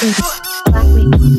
Black Wing.